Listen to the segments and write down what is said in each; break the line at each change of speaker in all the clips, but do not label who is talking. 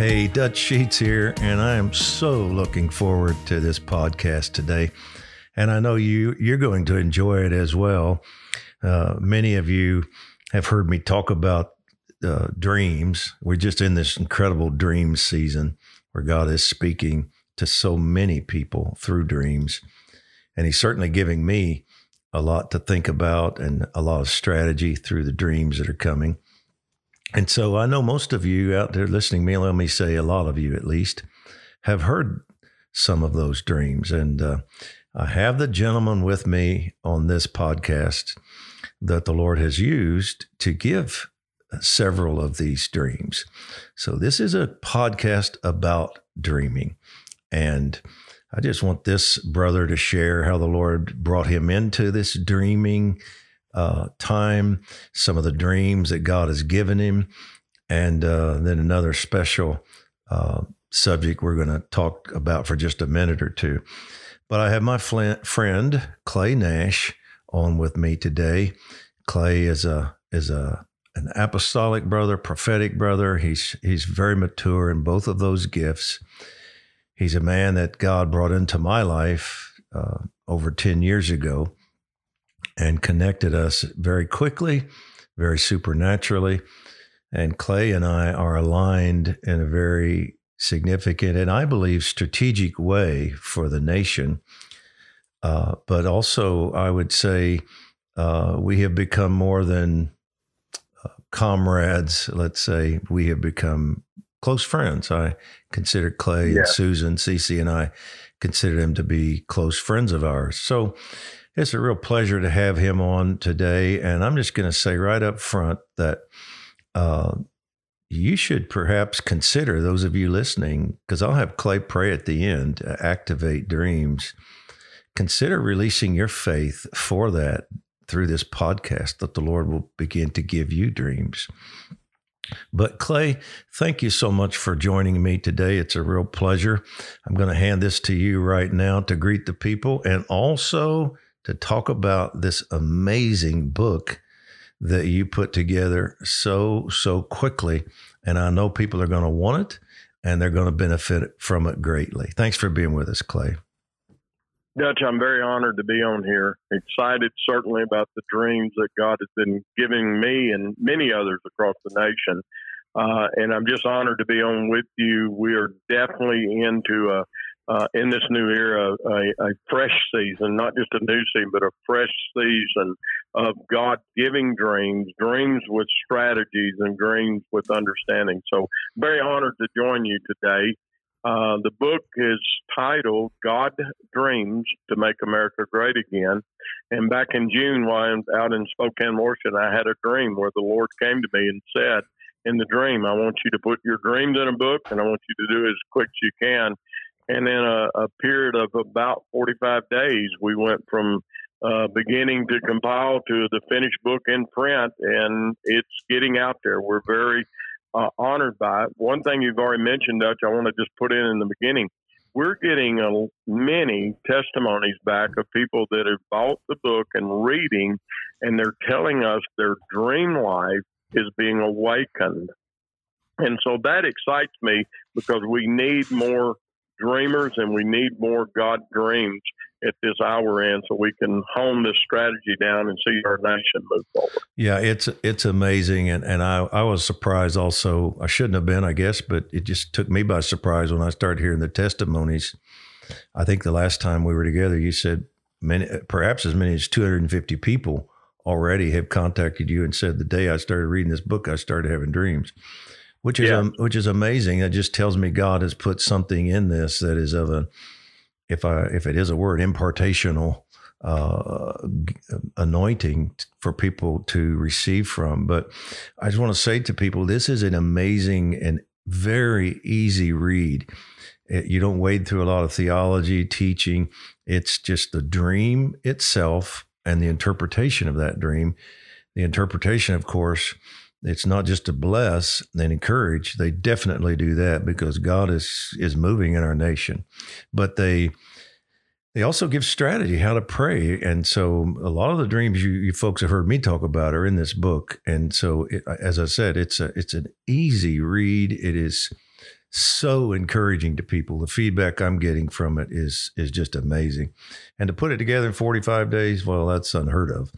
Hey, Dutch Sheets here, and I am so looking forward to this podcast today. And I know you you're going to enjoy it as well. Uh, many of you have heard me talk about uh, dreams. We're just in this incredible dream season where God is speaking to so many people through dreams, and He's certainly giving me a lot to think about and a lot of strategy through the dreams that are coming. And so I know most of you out there listening, me, let me say a lot of you at least, have heard some of those dreams. And uh, I have the gentleman with me on this podcast that the Lord has used to give several of these dreams. So this is a podcast about dreaming. And I just want this brother to share how the Lord brought him into this dreaming uh, time, some of the dreams that God has given him, and uh, then another special uh, subject we're going to talk about for just a minute or two. But I have my friend Clay Nash on with me today. Clay is a is a an apostolic brother, prophetic brother. He's he's very mature in both of those gifts. He's a man that God brought into my life uh, over ten years ago and connected us very quickly, very supernaturally. And Clay and I are aligned in a very significant and I believe strategic way for the nation. Uh, but also, I would say uh, we have become more than uh, comrades. Let's say we have become close friends. I consider Clay yeah. and Susan, Ceci, and I consider them to be close friends of ours. So it's a real pleasure to have him on today. And I'm just going to say right up front that uh, you should perhaps consider, those of you listening, because I'll have Clay pray at the end, uh, activate dreams. Consider releasing your faith for that through this podcast, that the Lord will begin to give you dreams. But Clay, thank you so much for joining me today. It's a real pleasure. I'm going to hand this to you right now to greet the people and also to talk about this amazing book that you put together so, so quickly. And I know people are going to want it and they're going to benefit from it greatly. Thanks for being with us, Clay.
Dutch, I'm very honored to be on here. Excited, certainly, about the dreams that God has been giving me and many others across the nation. Uh, and I'm just honored to be on with you. We are definitely into a uh, in this new era a, a, fresh season, not just a new season, but a fresh season of God giving dreams, dreams with strategies, and dreams with understanding. So, very honored to join you today. Uh, the book is titled God Dreams to Make America Great Again. And back in June, while I'm out in Spokane, Washington, I had a dream where the Lord came to me and said, in the dream, I want you to put your dreams in a book and I want you to do it as quick as you can and in a, a period of about 45 days, we went from uh, beginning to compile to the finished book in print, and it's getting out there. We're very uh, honored by it. One thing you've already mentioned, Dutch, I want to just put in in the beginning. We're getting many testimonies back of people that have bought the book and reading, and they're telling us their dream life is being awakened. And so that excites me because we need more dreamers and we need more God dreams at this hour end so we can hone this strategy down and see our nation move forward.
Yeah, it's it's amazing and, and I, I was surprised also. I shouldn't have been, I guess, but it just took me by surprise when I started hearing the testimonies. I think the last time we were together you said many perhaps as many as 250 people already have contacted you and said the day I started reading this book I started having dreams which is yeah. um, which is amazing. It just tells me God has put something in this that is of a, if I if it is a word, impartational uh, anointing for people to receive from. But I just want to say to people, this is an amazing and very easy read. It, you don't wade through a lot of theology teaching. It's just the dream itself and the interpretation of that dream. The interpretation, of course, it's not just to bless and encourage. They definitely do that because God is is moving in our nation. But they they also give strategy how to pray. And so a lot of the dreams you, you folks have heard me talk about are in this book. And so it, as I said, it's a it's an easy read. It is so encouraging to people. The feedback I'm getting from it is is just amazing, and to put it together in 45 days, well, that's unheard of.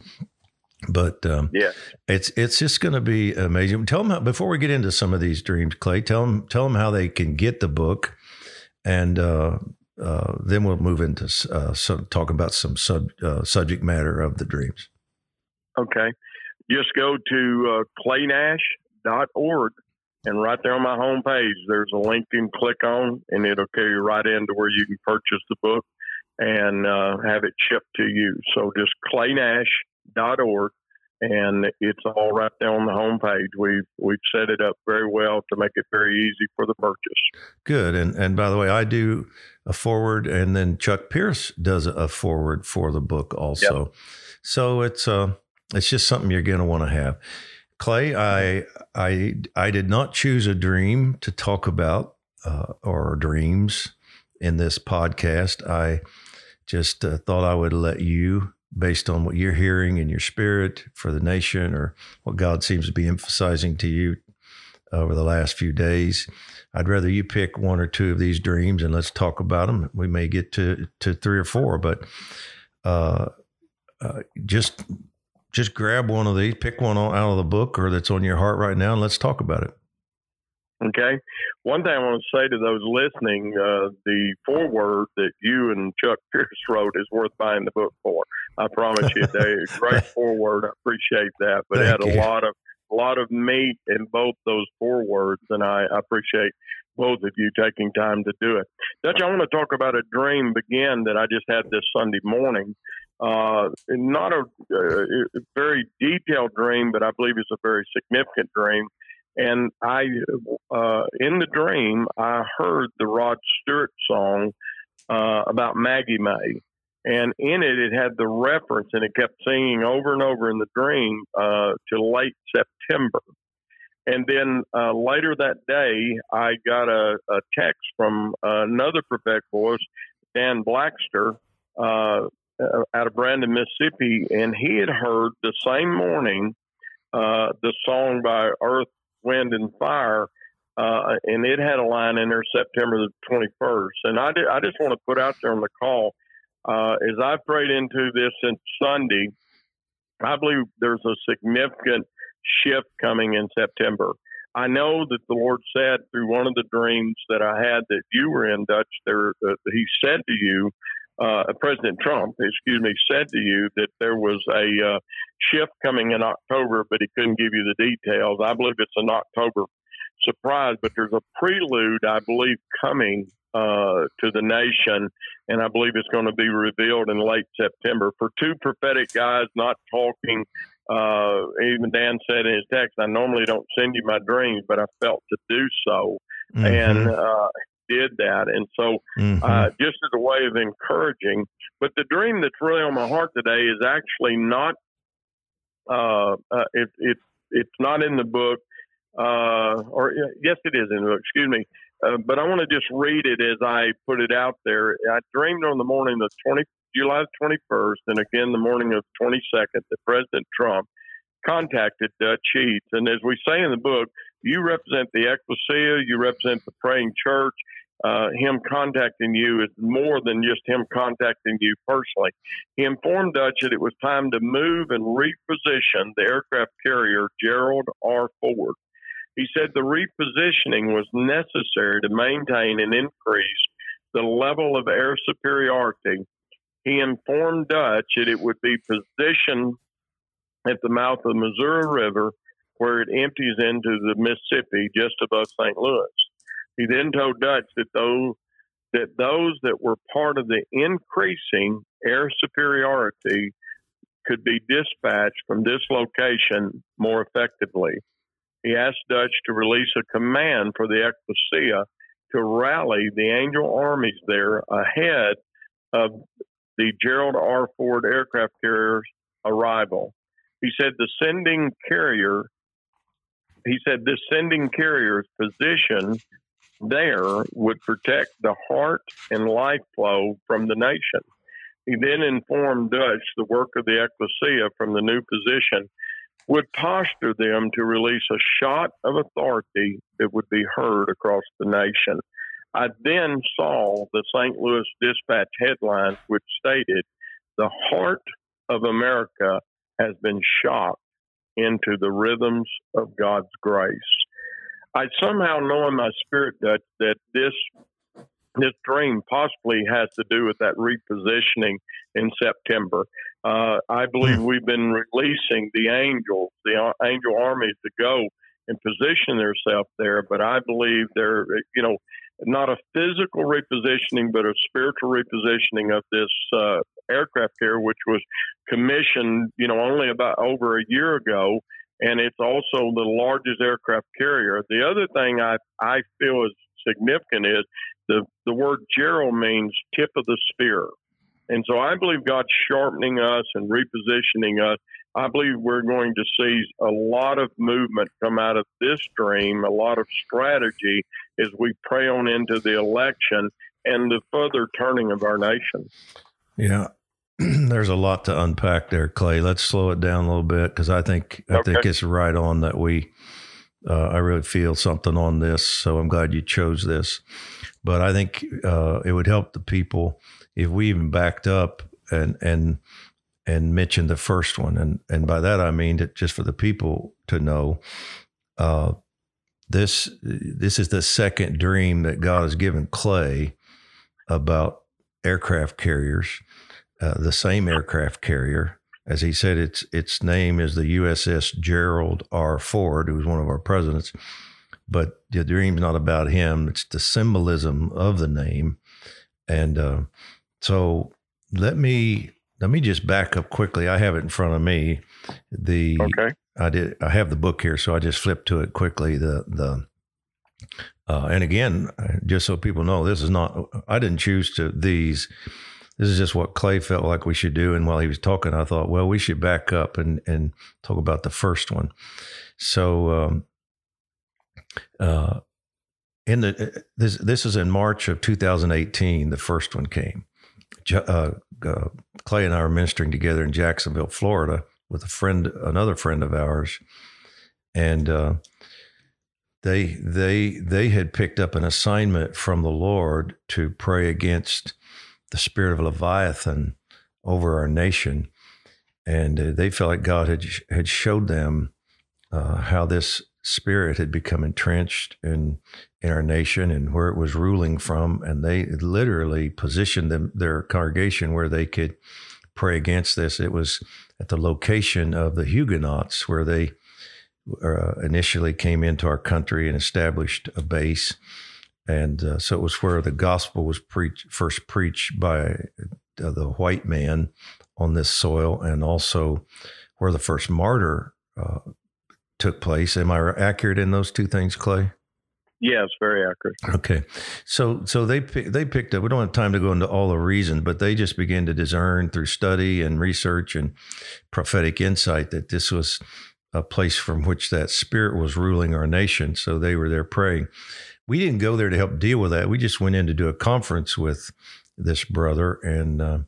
But um,
yeah,
it's it's just going to be amazing. Tell them how, before we get into some of these dreams, Clay. Tell them tell them how they can get the book, and uh, uh, then we'll move into uh, some talk about some sub, uh, subject matter of the dreams.
Okay, just go to uh, claynash.org and right there on my homepage, there's a link you can click on, and it'll carry you right into where you can purchase the book and uh, have it shipped to you. So just claynash.org, and it's all right there on the homepage. We've we've set it up very well to make it very easy for the purchase.
Good. And and by the way, I do a forward, and then Chuck Pierce does a forward for the book also. Yep. So it's uh it's just something you're going to want to have. Clay, I I I did not choose a dream to talk about uh, or dreams in this podcast. I just uh, thought I would let you, based on what you're hearing in your spirit for the nation, or what God seems to be emphasizing to you over the last few days. I'd rather you pick one or two of these dreams and let's talk about them. We may get to to three or four, but uh, uh just just grab one of these, pick one out of the book or that's on your heart right now, and let's talk about it.
Okay. One thing I want to say to those listening, uh, the foreword that you and Chuck Pierce wrote is worth buying the book for. I promise you, they great foreword. I appreciate that, but Thank it had you. a lot of a lot of meat in both those forewords, and I, I appreciate both of you taking time to do it. Dutch, I want to talk about a dream again that I just had this Sunday morning. Uh, not a, a, very detailed dream, but I believe it's a very significant dream. And I, uh, in the dream, I heard the Rod Stewart song uh, about Maggie May. And in it, it had the reference, and it kept singing over and over in the dream uh, to late September. And then uh, later that day, I got a, a text from another prophetic voice, Dan Blackster, uh, uh, out of Brandon, Mississippi, and he had heard the same morning uh, the song by Earth, Wind, and Fire, uh, and it had a line in there September the 21st. And I, did, I just want to put out there on the call, uh, as I prayed into this since Sunday, I believe there's a significant shift coming in September. I know that the Lord said through one of the dreams that I had that you were in Dutch there, uh, He said to you uh, President Trump, excuse me, said to you that there was a uh, shift coming in October, but he couldn't give you the details. I believe it's an October surprise, but there's a prelude, I believe, coming uh, to the nation, and I believe it's going to be revealed in late September. For two prophetic guys not talking, uh, even Dan said in his text, I normally don't send you my dreams, but I felt to do so. Mm-hmm. And uh, did that. And so, mm-hmm. uh, just as a way of encouraging, but the dream that's really on my heart today is actually not, uh, uh, it, it, it's not in the book, uh, or yes, it is in the book, excuse me. Uh, but I want to just read it as I put it out there. I dreamed on the morning of 20, July 21st and again the morning of 22nd that President Trump contacted Dutch Sheets. And as we say in the book, you represent the ecclesia, you represent the praying church. Uh, him contacting you is more than just him contacting you personally. He informed Dutch that it was time to move and reposition the aircraft carrier Gerald R. Ford. He said the repositioning was necessary to maintain and increase the level of air superiority. He informed Dutch that it would be positioned at the mouth of the Missouri River where it empties into the Mississippi just above St. Louis. He then told Dutch that those that those that were part of the increasing air superiority could be dispatched from this location more effectively. He asked Dutch to release a command for the ecclesia to rally the angel armies there ahead of the Gerald R. Ford aircraft carrier's arrival. He said the sending carrier, he said this sending carrier's position there would protect the heart and life flow from the nation. He then informed Dutch the work of the ecclesia from the new position would posture them to release a shot of authority that would be heard across the nation. I then saw the St. Louis Dispatch headline, which stated, The heart of America has been shocked into the rhythms of God's grace. I somehow know in my spirit that, that this this dream possibly has to do with that repositioning in September. Uh, I believe hmm. we've been releasing the angels, the angel armies to go and position themselves there, but I believe they're, you know, not a physical repositioning, but a spiritual repositioning of this uh, aircraft here, which was commissioned, you know, only about over a year ago, and it's also the largest aircraft carrier. The other thing I I feel is significant is the the word Gerald means tip of the spear. And so I believe God's sharpening us and repositioning us. I believe we're going to see a lot of movement come out of this dream, a lot of strategy as we pray on into the election and the further turning of our nation.
Yeah. There's a lot to unpack there, Clay. Let's slow it down a little bit because I think I okay. think it's right on that we uh, I really feel something on this, so I'm glad you chose this. But I think uh, it would help the people if we even backed up and and and mentioned the first one, and and by that I mean that just for the people to know, uh, this this is the second dream that God has given Clay about aircraft carriers, uh, the same aircraft carrier as he said, its its name is the USS Gerald R. Ford, who was one of our presidents. But the dream's not about him; it's the symbolism of the name. And uh, so, let me let me just back up quickly. I have it in front of me. The okay. I did. I have the book here, so I just flipped to it quickly. The the uh, and again, just so people know, this is not. I didn't choose to these this is just what Clay felt like we should do. And while he was talking, I thought, well, we should back up and, and talk about the first one. So, um, uh, in the this this is in March of 2018. The first one came. Uh, uh, Clay and I were ministering together in Jacksonville, Florida, with a friend, another friend of ours, and uh, they they they had picked up an assignment from the Lord to pray against the spirit of Leviathan over our nation. And uh, they felt like God had, had showed them uh, how this spirit had become entrenched in, in our nation and where it was ruling from. And they literally positioned them, their congregation where they could pray against this. It was at the location of the Huguenots where they uh, initially came into our country and established a base and uh, so it was where the gospel was preached first preached by uh, the white man on this soil, and also where the first martyr uh, took place. Am I accurate in those two things, Clay?
Yes, very accurate.
Okay, so so they they picked up. We don't have time to go into all the reasons, but they just began to discern through study and research and prophetic insight that this was a place from which that spirit was ruling our nation. So they were there praying we didn't go there to help deal with that. We just went in to do a conference with this brother and uh,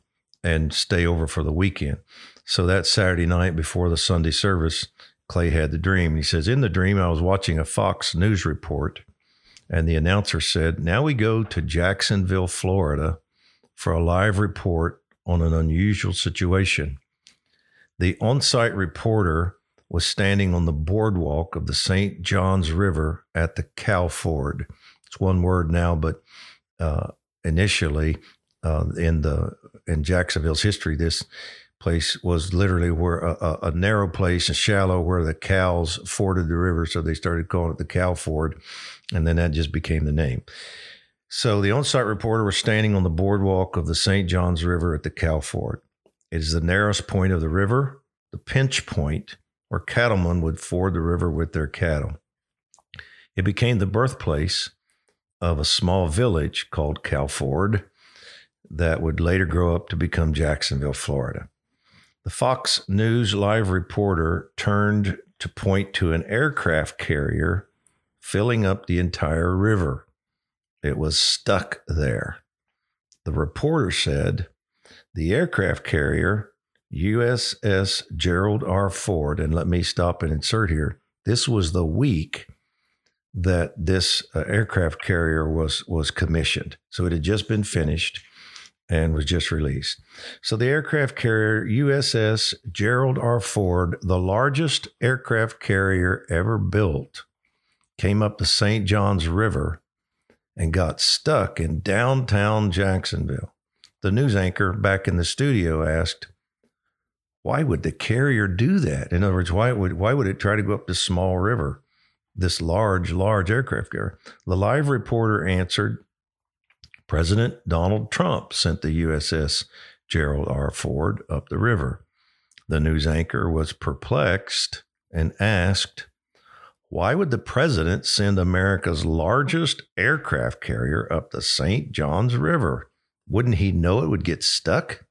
and stay over for the weekend. So that Saturday night before the Sunday service, Clay had the dream. He says, In the dream, I was watching a Fox News report, and the announcer said, Now we go to Jacksonville, Florida for a live report on an unusual situation. The on site reporter was standing on the boardwalk of the St. Johns River at the Cow Ford. It's one word now, but uh, initially uh, in the in Jacksonville's history, this place was literally where a, a, narrow place and shallow where the cows forded the river, so they started calling it the Cow Ford, and then that just became the name. So the on-site reporter was standing on the boardwalk of the St. Johns River at the Cow Ford. It is the narrowest point of the river, the pinch point where cattlemen would ford the river with their cattle. It became the birthplace of a small village called Cowford that would later grow up to become Jacksonville, Florida. The Fox News live reporter turned to point to an aircraft carrier filling up the entire river. It was stuck there. The reporter said the aircraft carrier USS Gerald R. Ford, and let me stop and insert here. This was the week that this uh, aircraft carrier was was commissioned. So it had just been finished and was just released. So the aircraft carrier USS Gerald R. Ford, the largest aircraft carrier ever built, came up the St. Johns River and got stuck in downtown Jacksonville. The news anchor back in the studio asked, why would the carrier do that? In other words, why would why would it try to go up this small river, this large, large aircraft carrier? The live reporter answered, President Donald Trump sent the USS Gerald R. Ford up the river. The news anchor was perplexed and asked, Why would the president send America's largest aircraft carrier up the St. Johns River? Wouldn't he know it would get stuck?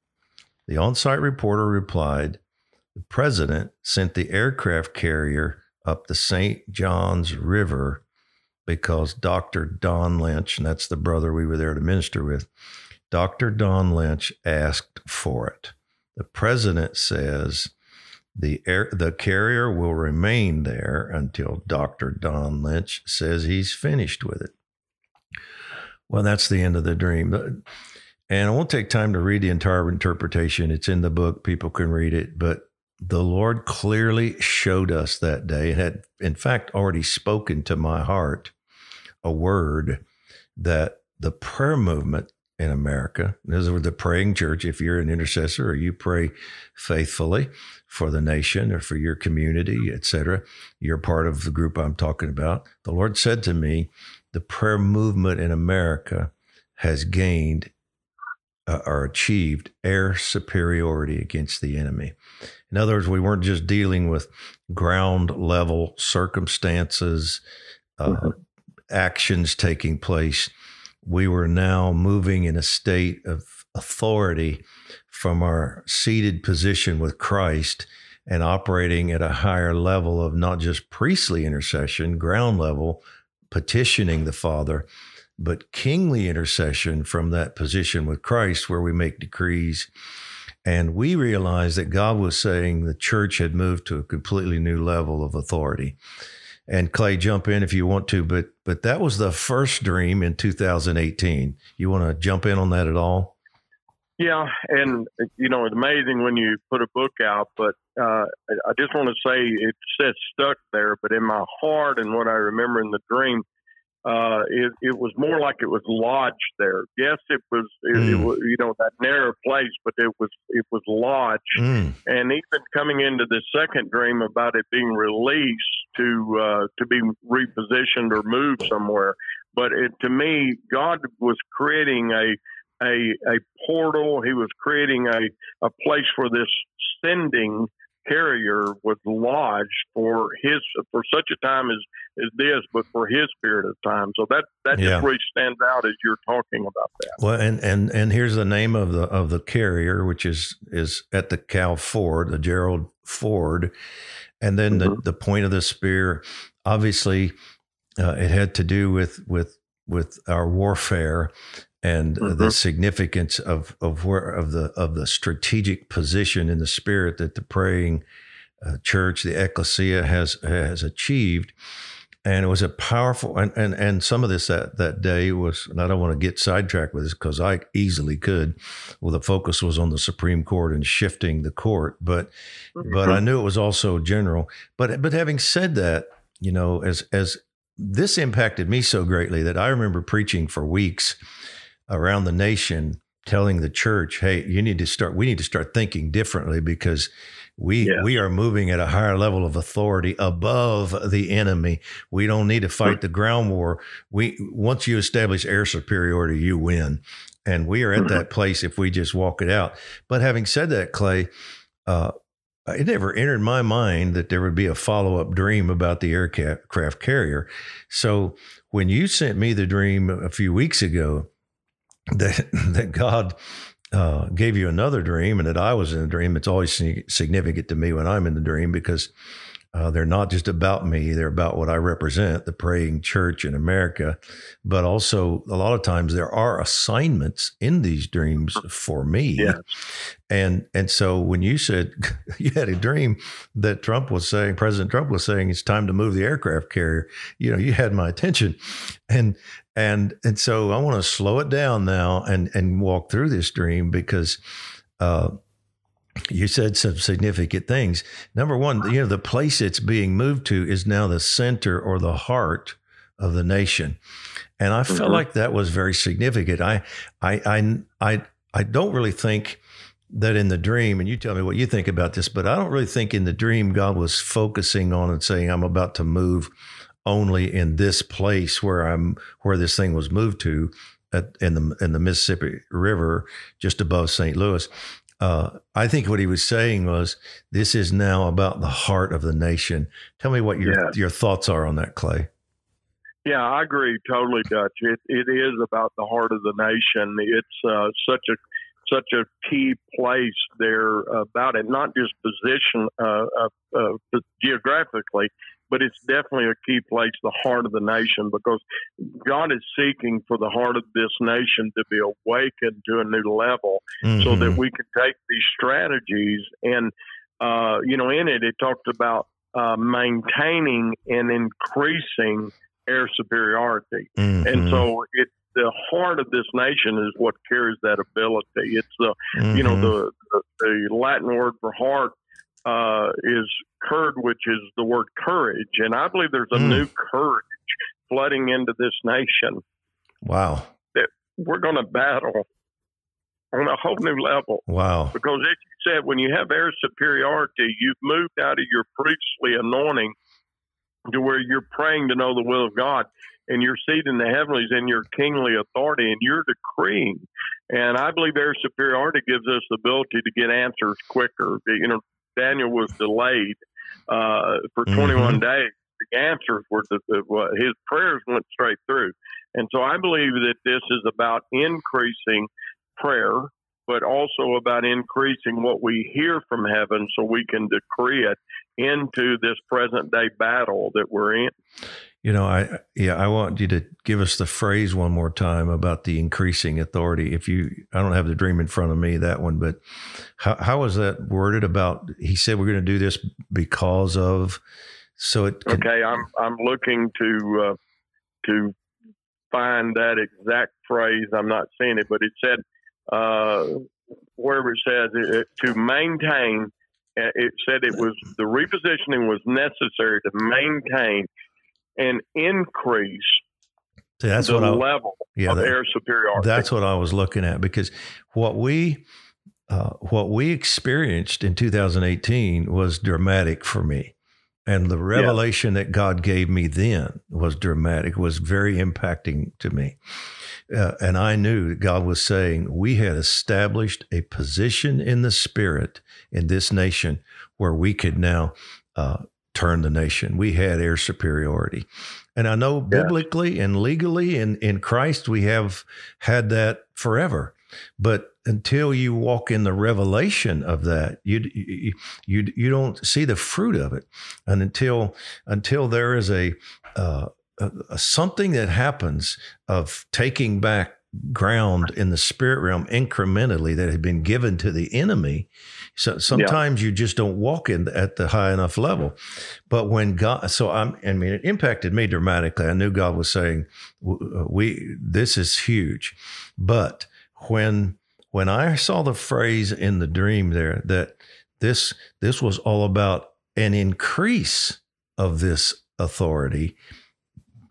The on site reporter replied, The president sent the aircraft carrier up the St. Johns River because Dr. Don Lynch, and that's the brother we were there to minister with, Dr. Don Lynch asked for it. The president says the air, the carrier will remain there until Dr. Don Lynch says he's finished with it. Well, that's the end of the dream. And I won't take time to read the entire interpretation. It's in the book. People can read it. But the Lord clearly showed us that day and had, in fact, already spoken to my heart a word that the prayer movement in America, this is the praying church, if you're an intercessor or you pray faithfully for the nation or for your community, etc., you're part of the group I'm talking about. The Lord said to me, the prayer movement in America has gained uh, or achieved air superiority against the enemy. In other words, we weren't just dealing with ground level circumstances, uh, mm-hmm. actions taking place. We were now moving in a state of authority from our seated position with Christ and operating at a higher level of not just priestly intercession, ground level, petitioning the Father, but kingly intercession from that position with Christ where we make decrees. And we realized that God was saying the church had moved to a completely new level of authority. And Clay, jump in if you want to, but but that was the first dream in 2018. You want to jump in on that at all?
Yeah, and you know it's amazing when you put a book out, but uh, I just want to say it says stuck there, but in my heart and what I remember in the dream, uh, it, it was more like it was lodged there. Yes, it was, it, mm. it was, you know, that narrow place, but it was, it was lodged. Mm. And even coming into the second dream about it being released to, uh, to be repositioned or moved somewhere. But it, to me, God was creating a, a, a portal. He was creating a, a place for this sending carrier was lodged for his for such a time as as this, but for his period of time. So that that yeah. just really stands out as you're talking about that.
Well, and and and here's the name of the of the carrier, which is is at the Cow Ford, the Gerald Ford, and then mm-hmm. the the point of the spear. Obviously, uh, it had to do with with with our warfare and mm-hmm. the significance of of where of the of the strategic position in the spirit that the praying uh, church, the ecclesia, has has achieved. And it was a powerful, and, and, and some of this that, that day was, and I don't want to get sidetracked with this because I easily could. Well, the focus was on the Supreme Court and shifting the court, but, mm-hmm. but I knew it was also general. But, but having said that, you know, as, as this impacted me so greatly that I remember preaching for weeks around the nation telling the church, "Hey, you need to start. We need to start thinking differently because we yeah. we are moving at a higher level of authority above the enemy. We don't need to fight the ground war. We once you establish air superiority, you win, and we are at mm-hmm. that place if we just walk it out. But having said that, Clay." Uh, it never entered my mind that there would be a follow up dream about the aircraft carrier. So when you sent me the dream a few weeks ago, that that God uh, gave you another dream and that I was in a dream. It's always significant to me when I'm in the dream because Uh, they're not just about me, they're about what I represent, the praying church in America. But also, a lot of times, there are assignments in these dreams for me.
Yes.
And, and so, when you said you had a dream that Trump was saying, President Trump was saying, it's time to move the aircraft carrier, you know, you had my attention. And, and, and so, I want to slow it down now and, and walk through this dream because, uh, you said some significant things. Number one, you know, the place it's being moved to is now the center or the heart of the nation. And I mm-hmm. felt like that was very significant. I, I, I, I, I don't really think that in the dream, and you tell me what you think about this, but I don't really think in the dream God was focusing on and saying, I'm about to move only in this place where I'm, where this thing was moved to. At, in the in the Mississippi River, just above St. Louis, uh, I think what he was saying was, this is now about the heart of the nation. Tell me what your yeah. your thoughts are on that, Clay.
Yeah, I agree totally, Dutch. It it is about the heart of the nation. It's uh, such a such a key place there about it, not just position uh, uh, uh geographically, but it's definitely a key place, the heart of the nation, because God is seeking for the heart of this nation to be awakened to a new level mm-hmm. so that mm-hmm. we can take these strategies and, uh, you know, in it, it talked about uh, maintaining and increasing air superiority. Mm-hmm. And so it, the heart of this nation is what carries that ability. It's the, mm-hmm. you know, mm-hmm. the, the, the Latin word for heart uh, is curd, which is the word courage. And I believe there's a mm. new courage flooding into this nation.
Wow.
That we're going to battle on a whole new level.
Wow.
Because as you said, when you have air superiority, you've moved out of your priestly anointing to where you're praying to know the will of God and you're seated in the heavenlies in your kingly authority and you're decreeing. And I believe air superiority gives us the ability to get answers quicker. You know, Daniel was delayed uh, for 21 mm-hmm. days. The answers were the, the, his prayers went straight through, and so I believe that this is about increasing prayer, but also about increasing what we hear from heaven, so we can decree it into this present day battle that we're in.
You know, I yeah, I want you to give us the phrase one more time about the increasing authority. If you, I don't have the dream in front of me that one, but how how was that worded? About he said we're going to do this because of. So it.
Can, okay, I'm I'm looking to uh, to find that exact phrase. I'm not seeing it, but it said uh, wherever it says it, to maintain. It said it was the repositioning was necessary to maintain and increase
See, that's the what I,
level yeah, of that, air superiority.
That's what I was looking at because what we uh, what we experienced in 2018 was dramatic for me. And the revelation yeah. that God gave me then was dramatic, was very impacting to me. Uh, and I knew that God was saying we had established a position in the spirit in this nation where we could now uh, turn the nation. We had air superiority. And I know biblically and legally in, in Christ, we have had that forever. But until you walk in the revelation of that, you, you, you, you don't see the fruit of it. And until, until there is a, uh, a, a something that happens of taking back ground in the spirit realm incrementally that had been given to the enemy, so sometimes yeah. you just don't walk in at the high enough level. But when God, so I'm, I mean, it impacted me dramatically. I knew God was saying, uh, "We, this is huge." But when when I saw the phrase in the dream there that this this was all about an increase of this authority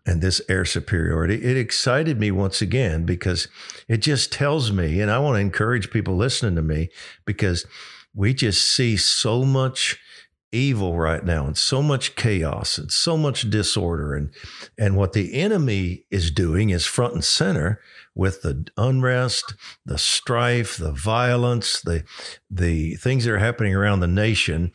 and this air superiority, it excited me once again because it just tells me, and I want to encourage people listening to me because we just see so much evil right now and so much chaos and so much disorder and and what the enemy is doing is front and center with the unrest the strife the violence the the things that are happening around the nation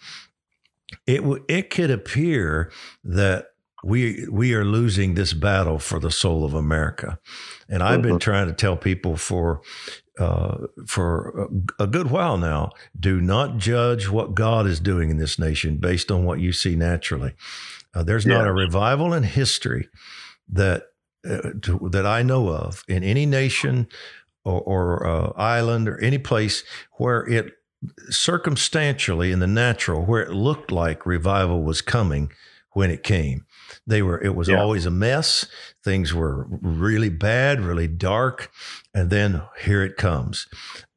it it could appear that we we are losing this battle for the soul of America. And I've been mm-hmm. trying to tell people for uh, for a, good while now. Do not judge what God is doing in this nation based on what you see naturally. Uh, there's not a revival in history that uh, to, that I know of in any nation or, or uh, island or any place where it circumstantially in the natural where it looked like revival was coming when it came. They were it was yeah. always a mess. Things were really bad, really dark, and then here it comes.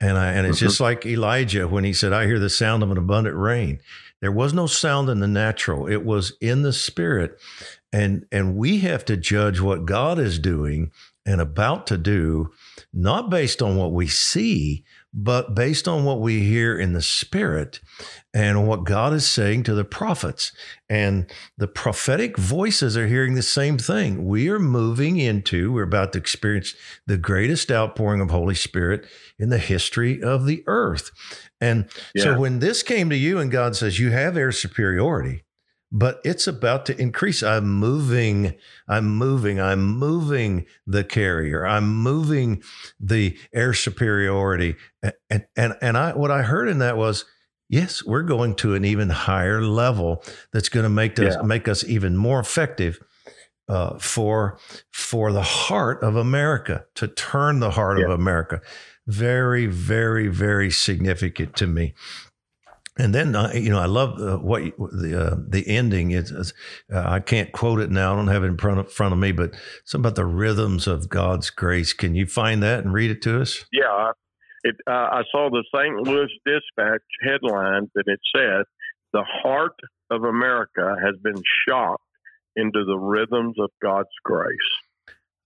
And I and it's mm-hmm. just like Elijah when he said, "I hear the sound of an abundant rain." There was no sound in the natural. It was in the spirit. And and we have to judge what God is doing and about to do not based on what we see, but based on what we hear in the spirit and what God is saying to the prophets. And the prophetic voices are hearing the same thing. We are moving into, we're about to experience the greatest outpouring of Holy Spirit in the history of the earth. And yeah. so when this came to you and God says, You have air superiority, but it's about to increase. I'm moving, I'm moving, I'm moving the carrier, I'm moving the air superiority. And and and I what I heard in that was, yes, we're going to an even higher level that's going to make us yeah. make us even more effective. Uh, for for the heart of America to turn the heart yeah. of America, very very very significant to me and then uh, you know I love uh, what the uh, the ending is. uh, I can't quote it now. I don't have it in front of, front of me, but something about the rhythms of God's grace. Can you find that and read it to us?
Yeah, it, uh, I saw the St. Louis Dispatch headline that it said, "The heart of America has been shocked into the rhythms of God's grace."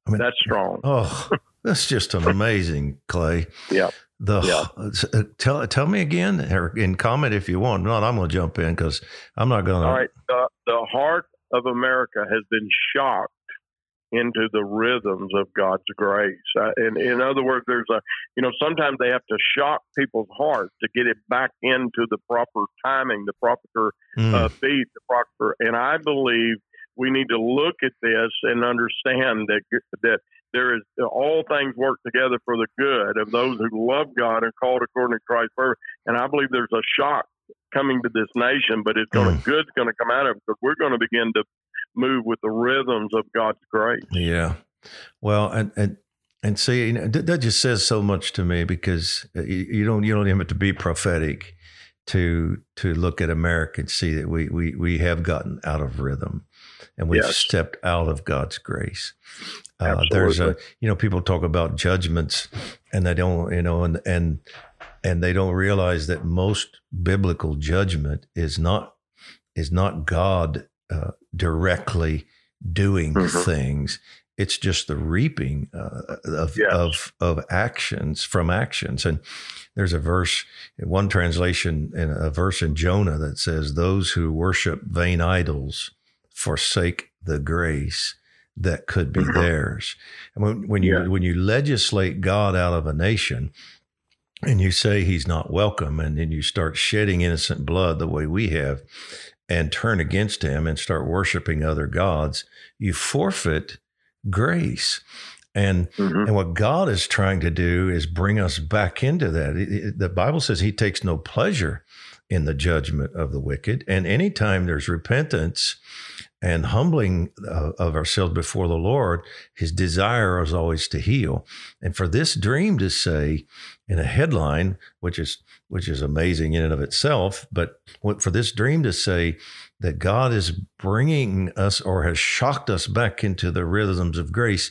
I mean, that's strong.
Oh, that's just amazing, Clay.
Yeah.
The yeah. Uh, tell tell me again, or in comment if you want. Not, I'm going to jump in because I'm not going to.
All right, the, the heart of America has been shocked into the rhythms of God's grace. Uh, and in other words, there's a, you know, sometimes they have to shock people's hearts to get it back into the proper timing, the proper mm. uh, beat, the proper. And I believe we need to look at this and understand that that there is all things work together for the good of those who love God and called according to Christ's purpose. And I believe there's a shock coming to this nation, but it's going to mm. good's going to come out of it because we're going to begin to move with the rhythms of God's grace.
Yeah. Well, and and and see, you know, that just says so much to me because uh, you don't you don't even have to be prophetic to to look at America and see that we we we have gotten out of rhythm and we've yes. stepped out of God's grace. Uh, there's a, you know, people talk about judgments and they don't, you know, and, and, and they don't realize that most biblical judgment is not, is not God uh, directly doing mm-hmm. things. It's just the reaping uh, of, yes. of, of actions from actions. And there's a verse one translation in a verse in Jonah that says, those who worship vain idols forsake the grace that could be mm-hmm. theirs. And when, when you yeah. when you legislate God out of a nation and you say he's not welcome, and then you start shedding innocent blood the way we have, and turn against him and start worshiping other gods, you forfeit grace. And mm-hmm. and what God is trying to do is bring us back into that. It, it, the Bible says He takes no pleasure in the judgment of the wicked, and anytime there's repentance and humbling uh, of ourselves before the Lord, his desire is always to heal. And for this dream to say in a headline, which is which is amazing in and of itself, but for this dream to say that God is bringing us or has shocked us back into the rhythms of grace,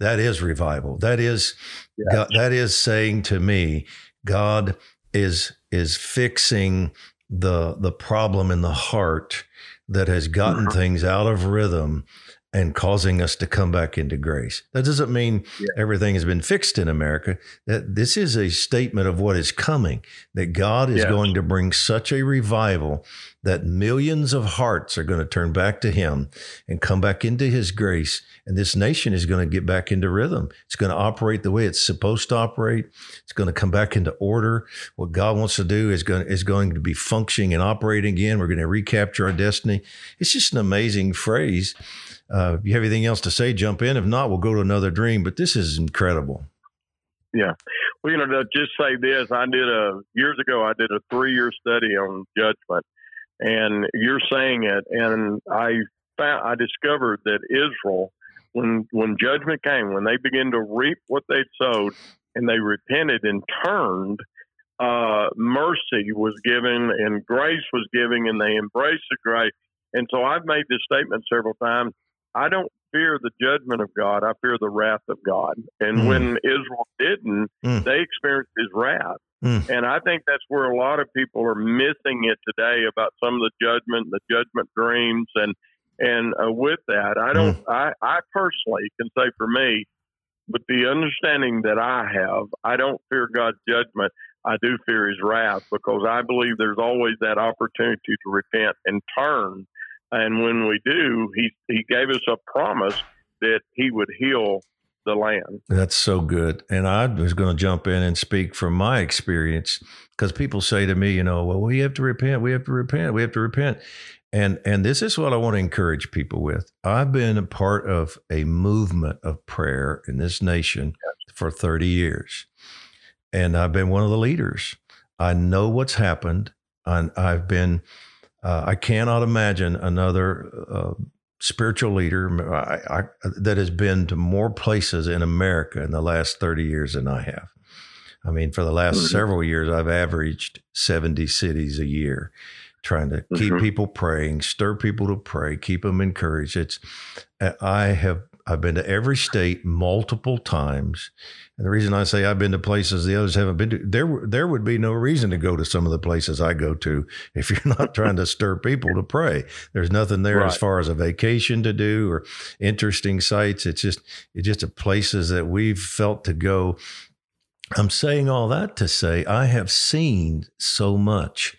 that is revival. That is yeah. God, that is saying to me, God is is fixing the the problem in the heart that has gotten mm-hmm. things out of rhythm and causing us to come back into grace. That doesn't mean yeah. everything has been fixed in America. That this is a statement of what is coming. That God is going to bring such a revival that millions of hearts are going to turn back to Him and come back into His grace, and this nation is going to get back into rhythm. It's going to operate the way it's supposed to operate. It's going to come back into order. What God wants to do is going is going to be functioning and operating again. We're going to recapture our destiny. It's just an amazing phrase uh, if you have anything else to say, jump in. If not, we'll go to another dream. But this is incredible.
Yeah. Well, you know, to just say this, I did a years ago. I did a three-year study on judgment, and you're saying it, and I found I discovered that Israel, when when judgment came, when they began to reap what they sowed, and they repented and turned, uh, mercy was given and grace was given, and they embraced the grace. And so I've made this statement several times. I don't fear the judgment of God. I fear the wrath of God. And mm. when Israel didn't, mm. they experienced his wrath. Mm. And I think that's where a lot of people are missing it today about some of the judgment, the judgment dreams, and and uh, with that, I don't. Mm. I I personally can say for me, with the understanding that I have, I don't fear God's judgment. I do fear His wrath because I believe there's always that opportunity to repent and turn and when we do, he he gave us a promise that he would heal the land.
That's so good. And I was going to jump in and speak from my experience because people say to me, you know, well, we have to repent, we have to repent, we have to repent. And and this is what I want to encourage people with. I've been a part of a movement of prayer in this nation for 30 years. And I've been one of the leaders. I know what's happened. I, I've been uh, I cannot imagine another uh, spiritual leader I, I, that has been to more places in America in the last 30 years than I have. I mean, for the last mm-hmm. several years, I've averaged 70 cities a year, trying to mm-hmm. keep people praying, stir people to pray, keep them encouraged. It's, I have I've been to every state multiple times. And the reason I say I've been to places the others haven't been to, there there would be no reason to go to some of the places I go to if you're not trying to stir people to pray. There's nothing there right. as far as a vacation to do or interesting sites. It's just it's just a places that we've felt to go. I'm saying all that to say I have seen so much.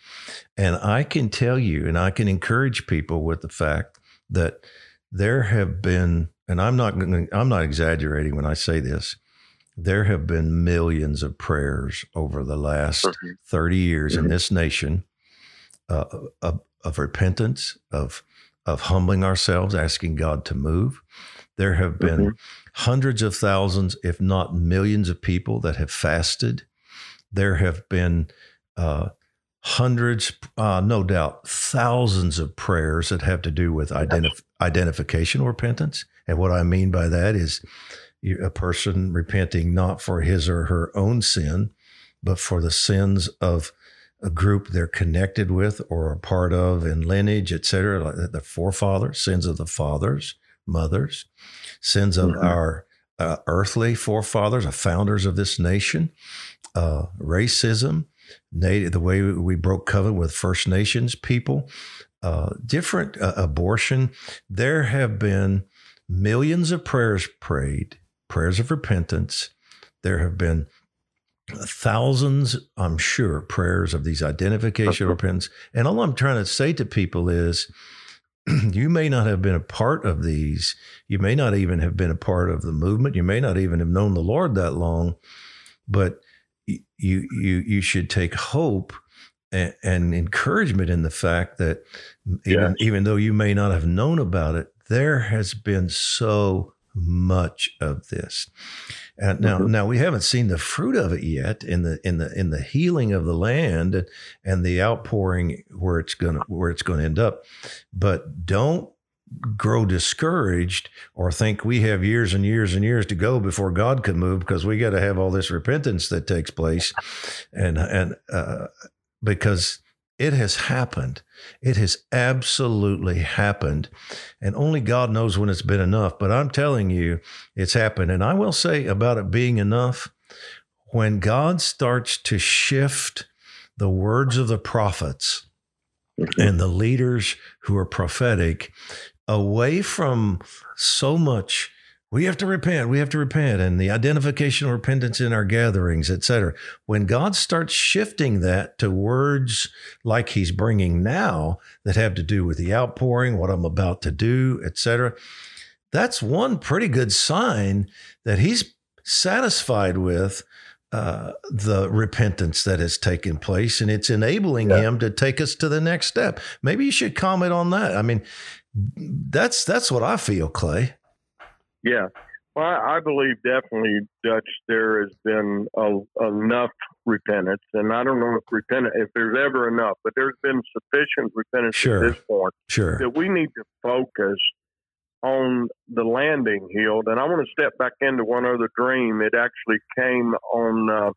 And I can tell you, and I can encourage people with the fact that there have been and I'm not I'm not exaggerating when I say this. There have been millions of prayers over the last mm-hmm. 30 years mm-hmm. in this nation uh, of, of repentance, of of humbling ourselves, asking God to move. There have been mm-hmm. hundreds of thousands, if not millions, of people that have fasted. There have been uh, hundreds, uh, no doubt, thousands of prayers that have to do with identif- identification repentance. And what I mean by that is a person repenting not for his or her own sin, but for the sins of a group they're connected with or a part of in lineage, etc., like the forefathers, sins of the fathers, mothers, sins of mm-hmm. our uh, earthly forefathers, the founders of this nation, uh, racism, native, the way we broke covenant with First Nations people, uh, different uh, abortion. There have been millions of prayers prayed, prayers of repentance. There have been thousands, I'm sure, prayers of these identification repentance. And all I'm trying to say to people is, you may not have been a part of these. You may not even have been a part of the movement. You may not even have known the Lord that long, but you you you should take hope and, and encouragement in the fact that even yes. even though you may not have known about it, there has been so much of this. And now, mm-hmm. now we haven't seen the fruit of it yet in the in the in the healing of the land and the outpouring where it's gonna where it's gonna end up. But don't grow discouraged or think we have years and years and years to go before God can move because we got to have all this repentance that takes place, and and uh, because it has happened. It has absolutely happened. And only God knows when it's been enough. But I'm telling you, it's happened. And I will say about it being enough, when God starts to shift the words of the prophets mm-hmm. and the leaders who are prophetic away from so much we have to repent. We have to repent. And the identification of repentance in our gatherings etc when god starts shifting that to words like he's bringing now that have to do with the outpouring what i'm about to do etc that's one pretty good sign that he's satisfied with uh, the repentance that has taken place. And it's enabling yeah. him to take us to the next step. Maybe you should comment on that. I mean that's that's what i feel clay
yeah. Well, I believe definitely, Dutch. There has been a, enough repentance, and I don't know if repentance, if there's ever enough, but there's been sufficient repentance
sure.
at this point
sure.
that we need to focus on the landing hill. And I want to step back into one other dream. It actually came on uh,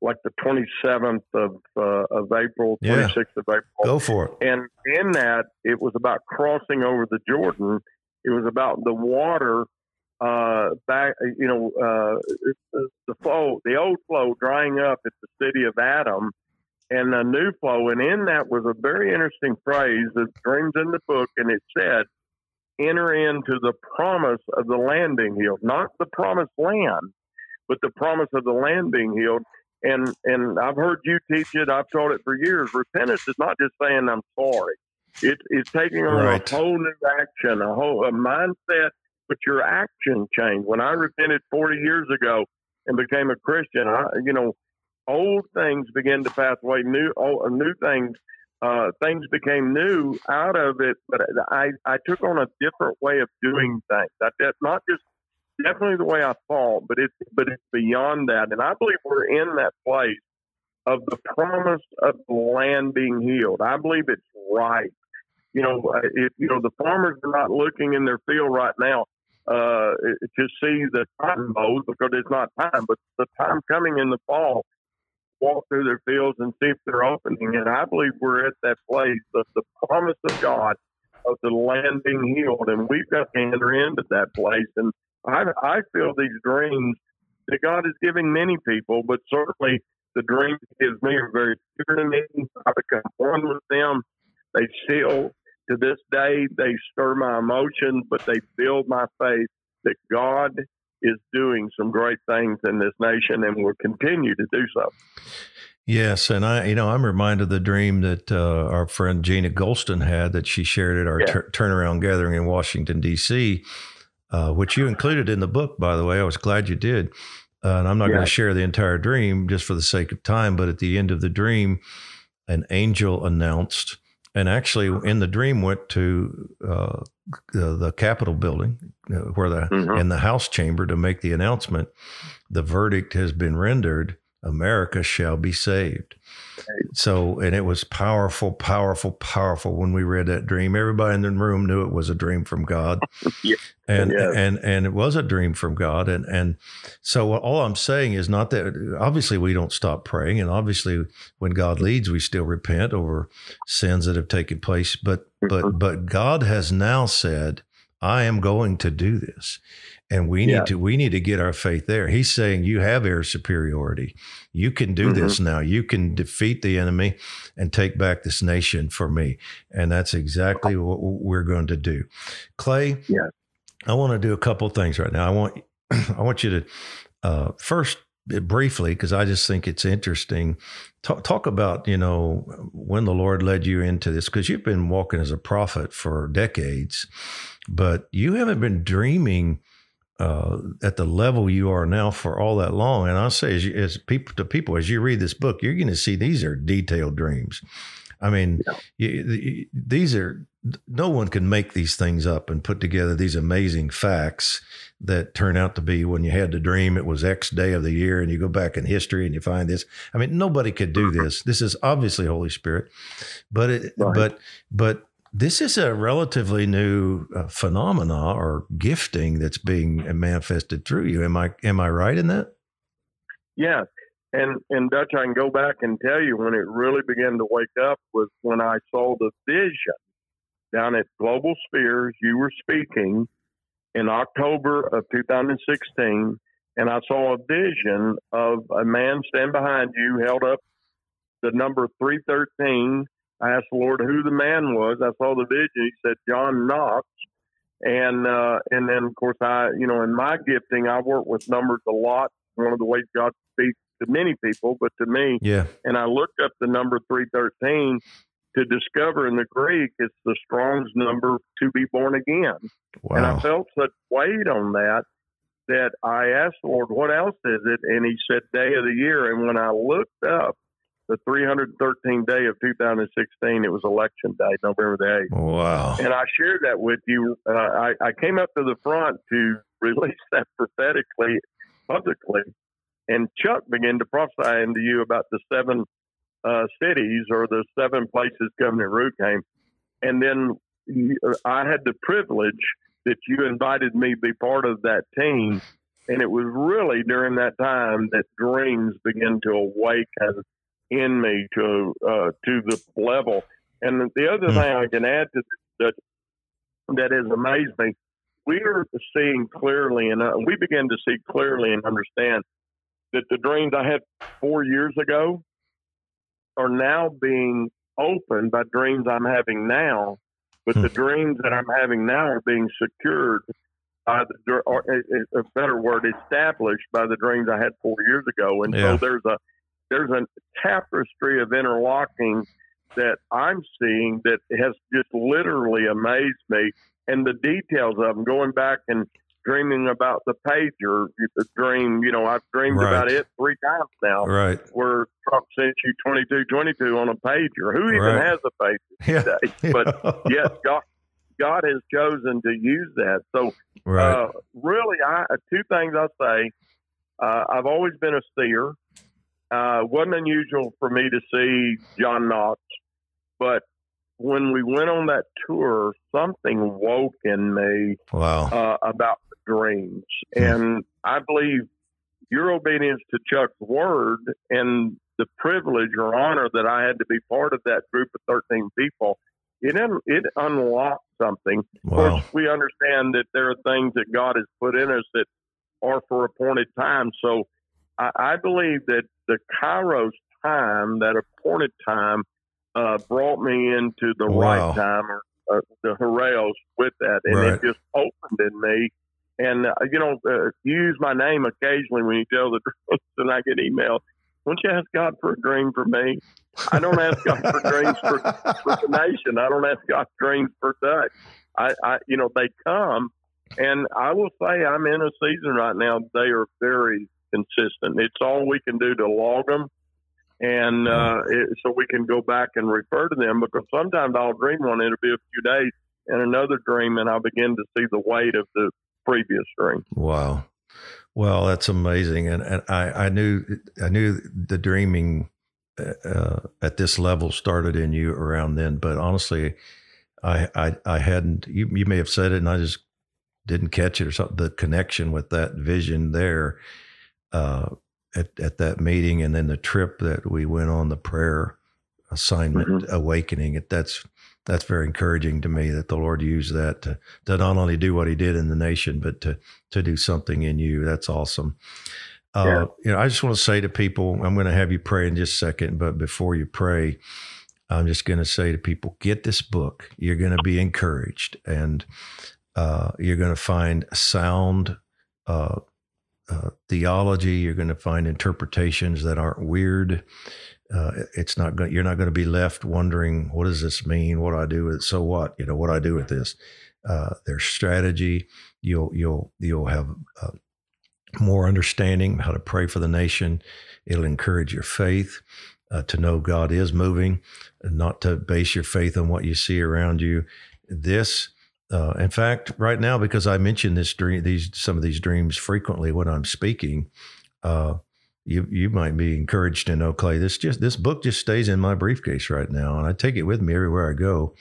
like the 27th of uh, of April, 26th
Yeah.
of April.
Go for it.
And in that, it was about crossing over the Jordan. It was about the water uh, back, you know, uh, the, the flow, the old flow drying up at the city of Adam, and the new flow. And in that was a very interesting phrase that dreams in the book, and it said, "Enter into the promise of the landing hill, not the promised land, but the promise of the landing hill." And and I've heard you teach it. I've taught it for years. Repentance is not just saying I'm sorry. It, it's taking on
Right.
a whole new action, a whole a mindset, but your action changed. When I repented 40 years ago and became a Christian, I, you know, old things began to pass away. New oh, new things, uh, things became new out of it. But I I took on a different way of doing things. That, that's not just definitely the way I thought, but it's but it's beyond that. And I believe we're in that place of the promise of the land being healed. I believe it's right. You know, uh, if you know the farmers are not looking in their field right now uh, to see the cotton bows because it's not time, but the time coming in the fall, walk through their fields and see if they're opening. And I believe we're at that place of the promise of God of the land being healed, and we've got to enter into that place. And I, I feel these dreams that God is giving many people, but certainly the dreams He gives me are very dear to me. I become one with them. They still, to this day, they stir my emotions, but they build my faith that God is doing some great things in this nation and will continue to do so.
Yes, and I, you know, I'm reminded of the dream that uh, our friend Gina Golston had that she shared at our
Yeah.
tur- turnaround gathering in Washington D.C., uh, which you included in the book. By the way, I was glad you did. Uh, and I'm not going to share the entire dream just for the sake of time. But at the end of the dream, an angel announced, and actually in the dream went to uh, the, the Capitol building, uh, where the
Mhm.
in the House chamber to make the announcement. The verdict has been rendered. America shall be saved. So, and it was powerful, powerful, powerful when we read that dream. Everybody in the room knew it was a dream from God.
Yeah.
And,
Yes.
and, and it was a dream from God. And, and so all I'm saying is not that obviously we don't stop praying. And obviously when God leads, we still repent over sins that have taken place. But, but, mm-hmm. but God has now said, I am going to do this. And we need
Yeah.
to we need to get our faith there. He's saying you have air superiority. You can do
Mm-hmm.
this now. You can defeat the enemy and take back this nation for me. And that's exactly what we're going to do. Clay,
Yes.
I want to do a couple things right now. I want I want you to uh, first briefly because I just think it's interesting. Talk, talk about you know when the Lord led you into this because you've been walking as a prophet for decades, but you haven't been dreaming uh, at the level you are now for all that long. And I'll say, as, you, as people to people, as you read this book, you're going to see these are detailed dreams. I mean, you, you- these are no one can make these things up and put together these amazing facts that turn out to be when you had the dream, it was X day of the year, and you go back in history and you find this. I mean, nobody could do this. This is obviously Holy Spirit, but it,
Right.
but but this is a relatively new uh, phenomena or gifting that's being manifested through you. Am I am I right in that?
Yeah. And and Dutch, I can go back and tell you when it really began to wake up was when I saw the vision down at Global Spheres. You were speaking in October of 2016, and I saw a vision of a man stand behind you, held up the number 313. I asked the Lord who the man was. I saw the vision. He said John Knox. And uh, and then of course I you know in my gifting I work with numbers a lot. One of the ways God speaks to many people, but to me,
Yeah.
and I looked up the number 313 to discover in the Greek it's the Strong's number to be born again. And I felt such weight on that that I asked the Lord, what else is it? And he said, day of the year. And when I looked up the 313th day of 2016, it was election day, November the 8th.
Wow.
And I shared that with you. Uh, I, I came up to the front to release that prophetically, publicly, and Chuck began to prophesy into you about the seven uh, cities or the seven places Governor Root came. And then I had the privilege that you invited me to be part of that team. And it was really during that time that dreams began to awaken in me to uh, to the level. And the other mm. thing I can add to that that has amazed me, we are seeing clearly, and uh, we begin to see clearly and understand that the dreams I had four years ago are now being opened by dreams I'm having now. But the hmm. dreams that I'm having now are being secured by the, or a better word, established by the dreams I had four years ago. And yeah. so there's a there's a tapestry of interlocking that I'm seeing that has just literally amazed me. And the details of them, going back and dreaming about the pager dream. You know, I've dreamed right. about it three times now.
Right.
Where Trump sent you 2222 on a pager. Who even right. has a pager yeah. today? But yes, God, God has chosen to use that. So, right. uh, really, I two things I say. Uh, I've always been a seer. Uh, wasn't unusual for me to see John Knox, but when we went on that tour, something woke in me
wow.
uh, about dreams. Hmm. And I believe your obedience to Chuck's word and the privilege or honor that I had to be part of that group of 13 people, it, it unlocked something. Wow. Of course, we understand that there are things that God has put in us that are for appointed time. So I, I believe that the Kairos time, that appointed time, uh, brought me into the wow. right time or uh, the Horeos with that, and right. it just opened in me and, uh, you know, uh, use my name occasionally when you tell the dreams and I get emails. Won't you ask God for a dream for me? I don't ask God for dreams for, for the nation. I don't ask God for dreams for Dutch. I, I, you know, they come. And I will say I'm in a season right now. They are very consistent. It's all we can do to log them. And uh, it, so we can go back and refer to them because sometimes I'll dream one, it'll be a few days, and another dream, and I begin to see the weight of the previous dream.
Wow. Well, that's amazing, and, and I, I knew I knew the dreaming uh, at this level started in you around then, but honestly, I I, I hadn't. You, you may have said it, and I just didn't catch it or something. The connection with that vision there uh, at at that meeting, and then the trip that we went on, the prayer assignment, mm-hmm. awakening. It that's that's very encouraging to me that the Lord used that to, to not only do what He did in the nation, but to to do something in you. That's awesome. Uh, yeah. You know, I just want to say to people, I'm going to have you pray in just a second, but before you pray, I'm just going to say to people, get this book. You're going to be encouraged, and uh, you're going to find sound uh, uh, theology. You're going to find interpretations that aren't weird uh, it's not going. You're not going to be left wondering what does this mean? What do I do with it? So what? You know what do I do with this? Uh, there's strategy. You'll you'll you'll have uh, more understanding how to pray for the nation. It'll encourage your faith uh, to know God is moving, not to base your faith on what you see around you. This. Uh, in fact, right now, because I mention this dream, these some of these dreams frequently when I'm speaking, uh, you you might be encouraged to know, Clay. This just this book just stays in my briefcase right now, and I take it with me everywhere I go,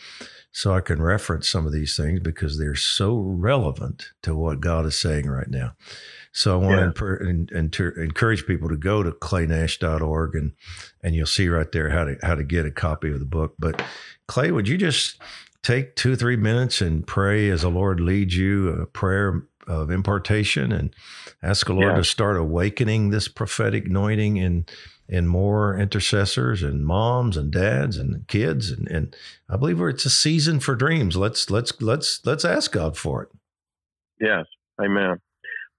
so I can reference some of these things because they're so relevant to what God is saying right now. So I want yeah. to, and, and to encourage people to go to claynash.org and and you'll see right there how to how to get a copy of the book. But Clay, would you just take two three minutes and pray as the Lord leads you a prayer of impartation and ask the Lord yeah. to start awakening this prophetic anointing in in more intercessors and moms and dads and kids and, and I believe it's a season for dreams. Let's let's let's let's ask God for it.
Yes. Amen.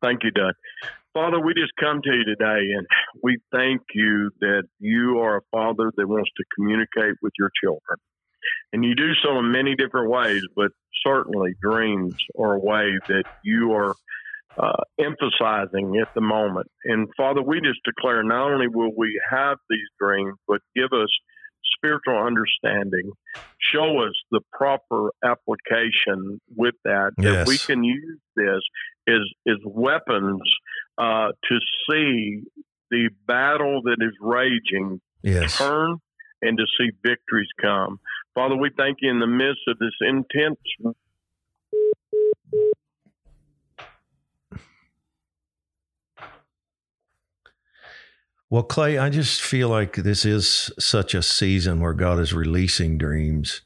Thank you, Doug. Father, we just come to you today and we thank you that you are a father that wants to communicate with your children. And you do so in many different ways, but certainly dreams are a way that you are uh, emphasizing at the moment. And Father, we just declare not only will we have these dreams, but give us spiritual understanding. Show us the proper application with that, yes. that we can use this is is weapons uh, to see the battle that is raging
yes.
turn and to see victories come. Father, we thank you in the midst of this intense.
Well, Clay, I just feel like this is such a season where God is releasing dreams.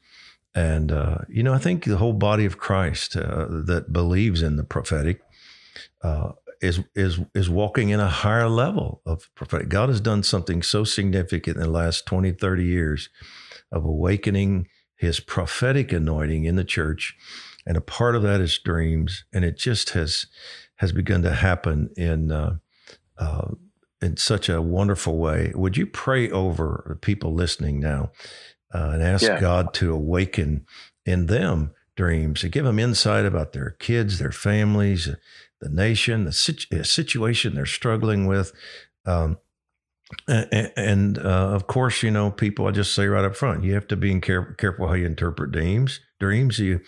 And, uh, you know, I think the whole body of Christ uh, that believes in the prophetic uh, is is is walking in a higher level of prophetic. God has done something so significant in the last 20, 30 years of awakening his prophetic anointing in the church. And a part of that is dreams. And it just has has begun to happen in uh, uh, in such a wonderful way. Would you pray over the people listening now uh, and ask yeah. God to awaken in them dreams and give them insight about their kids, their families, the nation, the situ- situation they're struggling with. Um, and, and uh, of course, you know, people. I just say right up front, you have to be care- careful how you interpret dreams. Dreams, you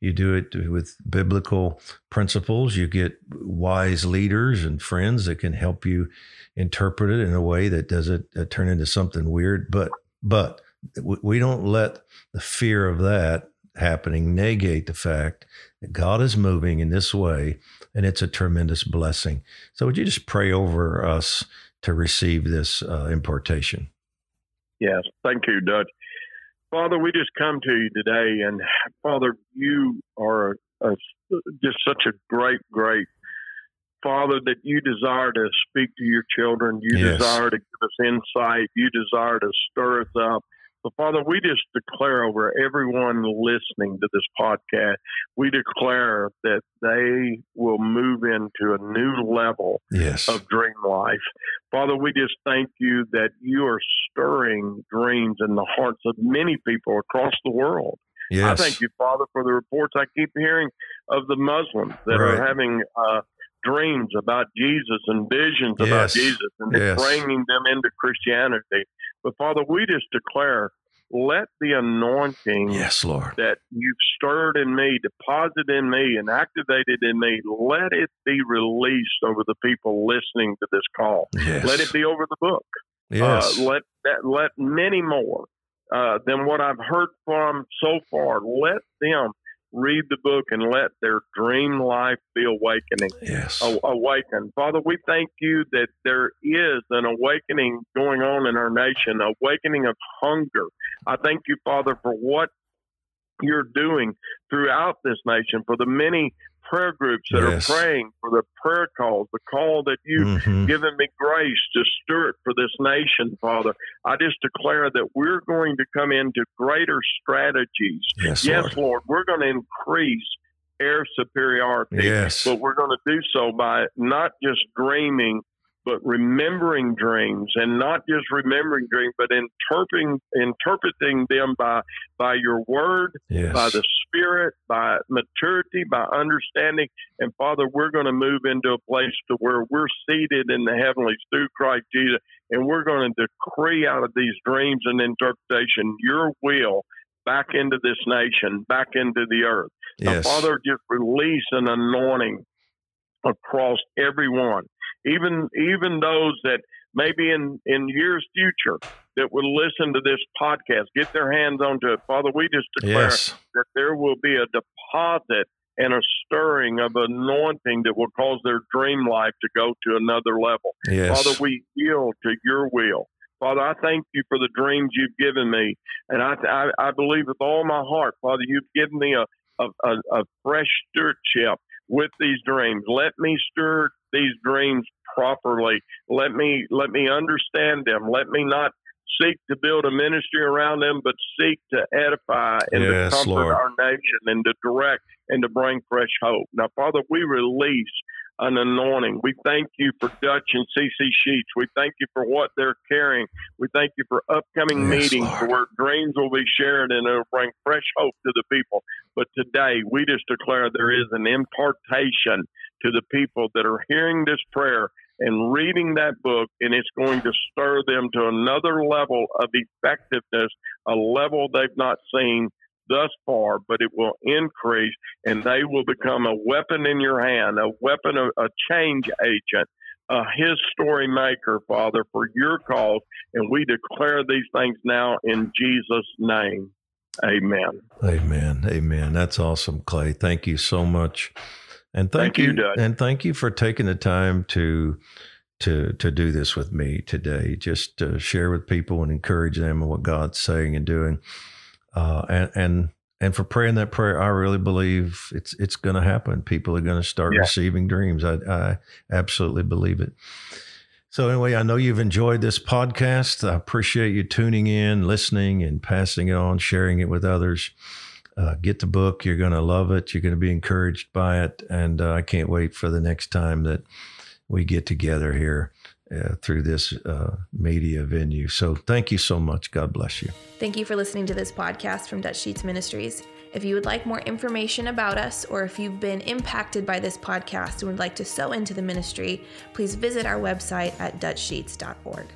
you do it with biblical principles. You get wise leaders and friends that can help you interpret it in a way that doesn't uh, turn into something weird. But but we don't let the fear of that happening negate the fact that God is moving in this way, and it's a tremendous blessing. So, would you just pray over us to receive this uh, impartation?
Yes, thank you, Dutch. Father, we just come to you today, and Father, you are a, just such a great, great Father that you desire to speak to your children. You yes. desire to give us insight. You desire to stir us up. So, Father, we just declare over everyone listening to this podcast, we declare that they will move into a new level
yes.
of dream life. Father, we just thank you that you are stirring dreams in the hearts of many people across the world.
Yes.
I thank you, Father, for the reports I keep hearing of the Muslims that right. are having uh, dreams about Jesus and visions yes. about Jesus and yes. bringing them into Christianity. But Father, we just declare, let the anointing
yes, Lord.
that you've stirred in me, deposited in me, and activated in me, let it be released over the people listening to this call.
Yes.
Let it be over the book.
Yes.
Uh, let that, let many more uh, than what I've heard from so far. Let them read the book and let their dream life be awakening.
Yes.
awaken, Father, we thank you that there is an awakening going on in our nation, awakening of hunger. I thank you, Father, for what you're doing throughout this nation, for the many prayer groups that yes. are praying for the prayer calls, the call that you've mm-hmm. given me grace to steward for this nation, Father. I just declare that we're going to come into greater strategies.
Yes,
yes
Lord.
Lord, we're going to increase air superiority.
Yes.
But we're going to do so by not just dreaming but remembering dreams and not just remembering dreams, but interpreting interpreting them by by your word,
yes.
by the spirit, by maturity, by understanding. And Father, we're going to move into a place to where we're seated in the heavenlies through Christ Jesus, and we're going to decree out of these dreams and interpretation your will back into this nation, back into the earth.
Yes.
Now, Father, just release an anointing across everyone even even those that maybe in in years future that will listen to this podcast, get their hands onto it. Father, we just declare
yes.
that there will be a deposit and a stirring of anointing that will cause their dream life to go to another level.
Yes.
Father, we yield to your will. Father, I thank you for the dreams you've given me. And I, I, I believe with all my heart, Father, you've given me a, a, a, a fresh stewardship with these dreams. Let me steward these dreams properly. Let me let me understand them. Let me not seek to build a ministry around them, but seek to edify and
yes,
to comfort
Lord.
our nation and to direct and to bring fresh hope. Now, Father, we release an anointing. We thank you for Dutch and Ceci Sheets. We thank you for what they're carrying. We thank you for upcoming yes, meetings
Lord.
where dreams will be shared and it'll bring fresh hope to the people. But today, we just declare there is an impartation to the people that are hearing this prayer and reading that book, and it's going to stir them to another level of effectiveness, a level they've not seen thus far, but it will increase and they will become a weapon in your hand, a weapon, a change agent, a his story maker, Father, for your cause. And we declare these things now in Jesus' name. Amen.
Amen. Amen. That's awesome, Clay. Thank you so much. And thank, thank you, you and thank you for taking the time to to to do this with me today. Just to share with people and encourage them and what God's saying and doing, uh, and and and for praying that prayer. I really believe it's it's going to happen. People are going to start yeah. receiving dreams. I, I absolutely believe it. So anyway, I know you've enjoyed this podcast. I appreciate you tuning in, listening, and passing it on, sharing it with others. Uh, get the book. You're going to love it. You're going to be encouraged by it. And uh, I can't wait for the next time that we get together here uh, through this uh, media venue. So thank you so much. God bless you.
Thank you for listening to this podcast from Dutch Sheets Ministries. If you would like more information about us, or if you've been impacted by this podcast and would like to sow into the ministry, please visit our website at dutchsheets.org.